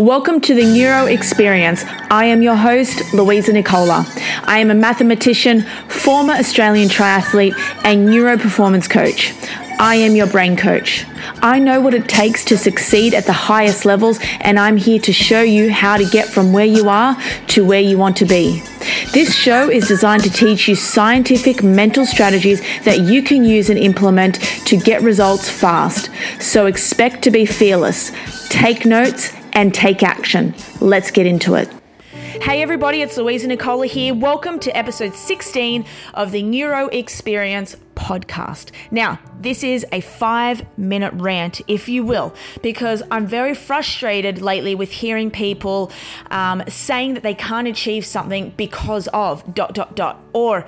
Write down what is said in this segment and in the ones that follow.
Welcome to the Neuro Experience. I am your host, Louisa Nicola. I am a mathematician, former Australian triathlete, and neuro performance coach. I am your brain coach. I know what it takes to succeed at the highest levels, and I'm here to show you how to get from where you are to where you want to be. This show is designed to teach you scientific mental strategies that you can use and implement to get results fast. So expect to be fearless. Take notes and take action. Let's get into it. Hey everybody, it's Louisa Nicola here. Welcome to episode 16 of the Neuro Experience podcast. Now, this is a five minute rant, if you will, because I'm very frustrated lately with hearing people um, saying that they can't achieve something because of dot, dot, dot, or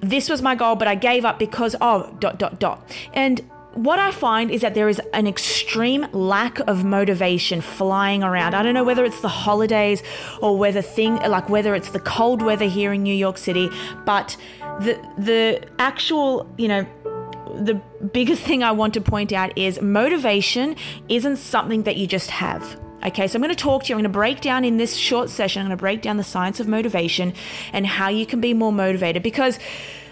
this was my goal, but I gave up because of dot, dot, dot. And what I find is that there is an extreme lack of motivation flying around. I don't know whether it's the holidays or whether thing like whether it's the cold weather here in New York City, but the the actual, you know, the biggest thing I want to point out is motivation isn't something that you just have. Okay, so I'm going to talk to you. I'm going to break down in this short session, I'm going to break down the science of motivation and how you can be more motivated because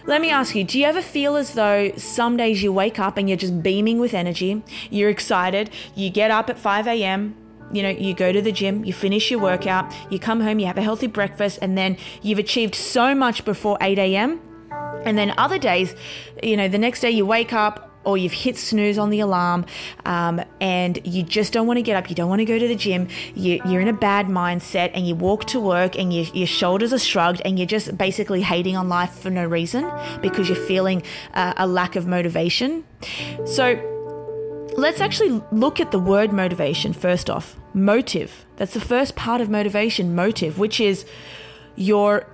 let me ask you, do you ever feel as though some days you wake up and you're just beaming with energy? You're excited, you get up at 5 a.m., you know, you go to the gym, you finish your workout, you come home, you have a healthy breakfast, and then you've achieved so much before 8 a.m. And then other days, you know, the next day you wake up, or you've hit snooze on the alarm um, and you just don't want to get up, you don't want to go to the gym, you, are in a bad mindset and you walk to work and you, your shoulders are shrugged and you're just basically hating on life for no reason because you're feeling uh, a lack of motivation. So, let's actually look at the word motivation first off. Motive. That's the first part of motivation, motive, which is your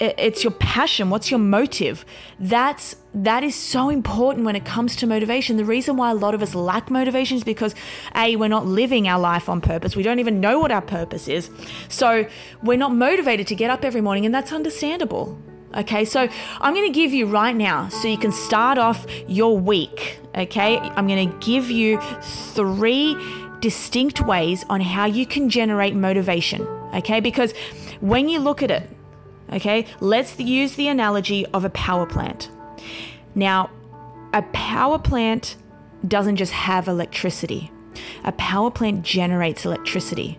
it's your passion. What's your motive? That's that is so important when it comes to motivation. The reason why a lot of us lack motivation is because a we're not living our life on purpose. We don't even know what our purpose is. So we're not motivated to get up every morning and that's understandable. Okay so i'm going to give you right now so you can start off your week okay? I'm going to give you three distinct ways on how you can generate motivation okay? Because when you look at it Okay, let's use the analogy of a power plant. Now, a power plant doesn't just have electricity, a power plant generates electricity.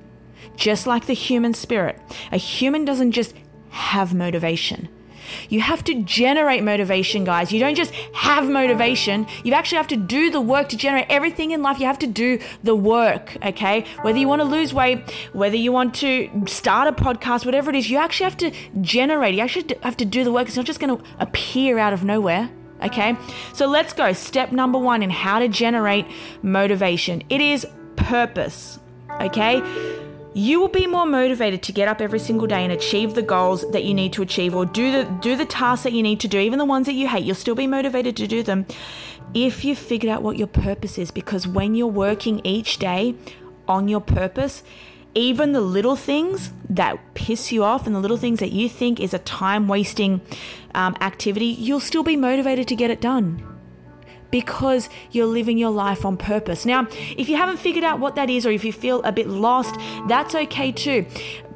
Just like the human spirit, a human doesn't just have motivation. You have to generate motivation, guys. You don't just have motivation. You actually have to do the work to generate everything in life. You have to do the work, okay? Whether you want to lose weight, whether you want to start a podcast, whatever it is, you actually have to generate. You actually have to do the work. It's not just going to appear out of nowhere. Okay, so let's go. Step number one in how to generate motivation it is purpose. Okay, you will be more motivated to get up every single day and achieve the goals that you need to achieve or do the do the tasks that you need to do even the ones that you hate. You'll still be motivated to do them if you figured out what your purpose is because when you're working each day on your purpose even the little things that piss you off and the little things that you think is a time wasting um, activity you'll still be motivated to get it done because you're living your life on purpose. Now, if you haven't figured out what that is or if you feel a bit lost, that's okay too.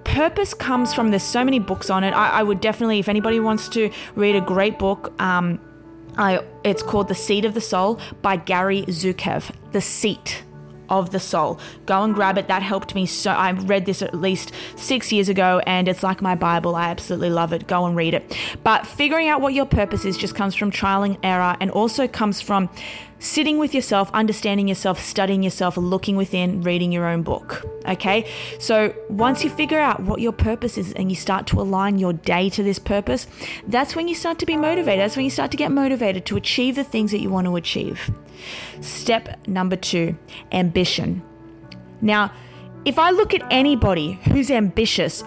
Purpose comes from there's so many books on it. I, I, would definitely if anybody wants to read a great book um, I, it's called the seat of the soul by gary zukav the seat of the soul. Go and grab it. That helped me so. I read this at least six years ago and it's like my Bible. I absolutely love it. Go and read it. But figuring out what your purpose is just comes from trial and error and also comes from sitting with yourself, understanding yourself, studying yourself, looking within, reading your own book. Okay? So once you figure out what your purpose is and you start to align your day to this purpose, that's when you start to be motivated. That's when you start to get motivated to achieve the things that you want to achieve. Step number two ambition. Now, if I look at anybody who's ambitious,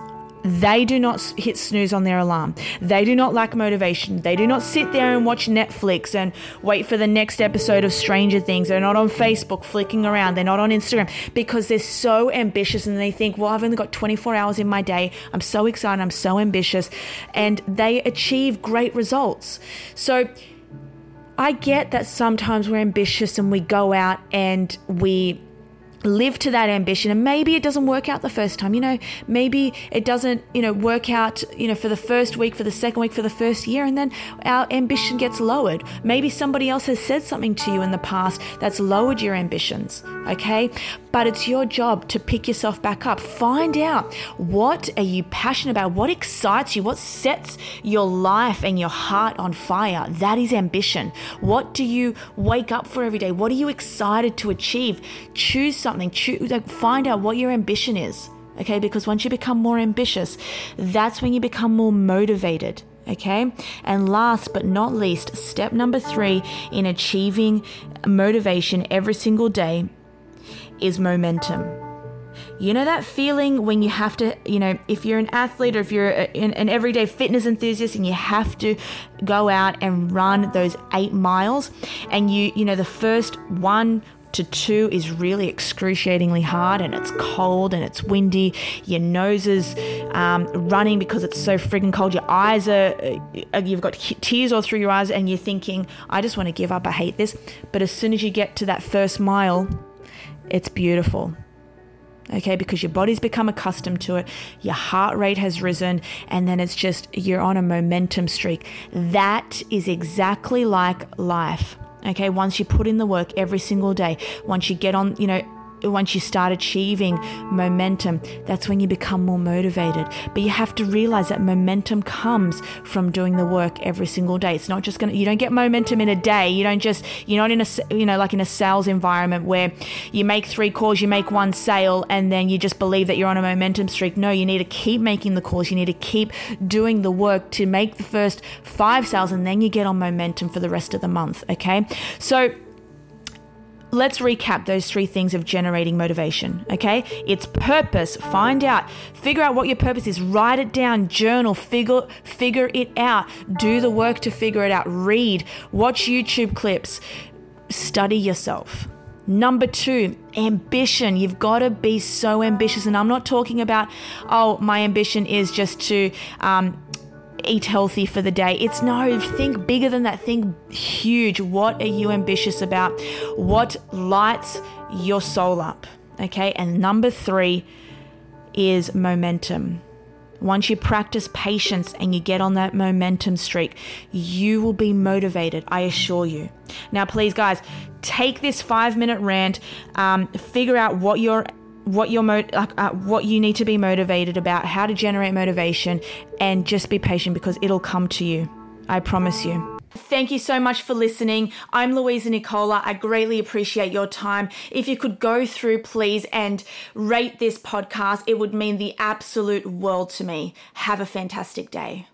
they do not hit snooze on their alarm. They do not lack motivation. They do not sit there and watch Netflix and wait for the next episode of Stranger Things. They're not on Facebook flicking around. They're not on Instagram because they're so ambitious and they think, well, I've only got 24 hours in my day. I'm so excited. I'm so ambitious. And they achieve great results. So, I get that sometimes we're ambitious and we go out and we live to that ambition. And maybe it doesn't work out the first time. You know maybe it doesn't you know work out you know for the first week for the second week for the first year and then our ambition gets lowered. Maybe somebody else has said something to you in the past that's lowered your ambitions okay but it's your job to pick yourself back up. Find out what are you passionate about? What excites you? What sets your life and your heart on fire? That is ambition. What do you wake up for every day? What are you excited to achieve? Choose something, choose, like, find out what your ambition is. Okay, because once you become more ambitious, that's when you become more motivated. Okay, and last but not least, step number three in achieving motivation every single day is momentum. You know that feeling when you have to, you know, if you're an athlete or if you're an, everyday fitness enthusiast and you have to go out and run those eight miles, and you, you know, the first one to two is really excruciatingly hard and it's cold and it's windy. Your nose is um, running because it's so frigging cold. Your eyes are, uh, you've got tears all through your eyes and you're thinking, I just want to give up. I hate this. But as soon as you get to that first mile, it's beautiful. Okay because your body's become accustomed to it your heart rate has risen and then it's just you're on a momentum streak. That is exactly like life. Okay, once you put in the work every single day, once you get on, you know, once you start achieving momentum, that's when you become more motivated. But you have to realize that momentum comes from doing the work every single day. It's not just going to, you don't get momentum in a day. You don't just, you're not in a, you know, like in a sales environment where you make three calls, you make one sale, and then you just believe that you're on a momentum streak. No, you need to keep making the calls. You need to keep doing the work to make the first five sales, and then you get on momentum for the rest of the month. Okay. So, let's recap those three things of generating motivation, okay? It's purpose. Find out, figure out what your purpose is. Write it down, journal, figure figure it out. Do the work to figure it out. Read, watch YouTube clips, study yourself. Number two, ambition. You've got to be so ambitious. And I'm not talking about, oh, my ambition is just to um, eat healthy for the day. It's no, think bigger than that. Think huge. What are you ambitious about? What lights your soul up? Okay. And number three is momentum. Once you practice patience and you get on that momentum streak, you will be motivated, I assure you. Now, please, guys, take this five minute rant, um, figure out what your what you're mo- uh, what you need to be motivated about, how to generate motivation, and just be patient because it'll come to you. I promise you. Thank you so much for listening. I'm Louisa Nicola. I greatly appreciate your time. If you could go through, please, and rate this podcast, it would mean the absolute world to me. Have a fantastic day.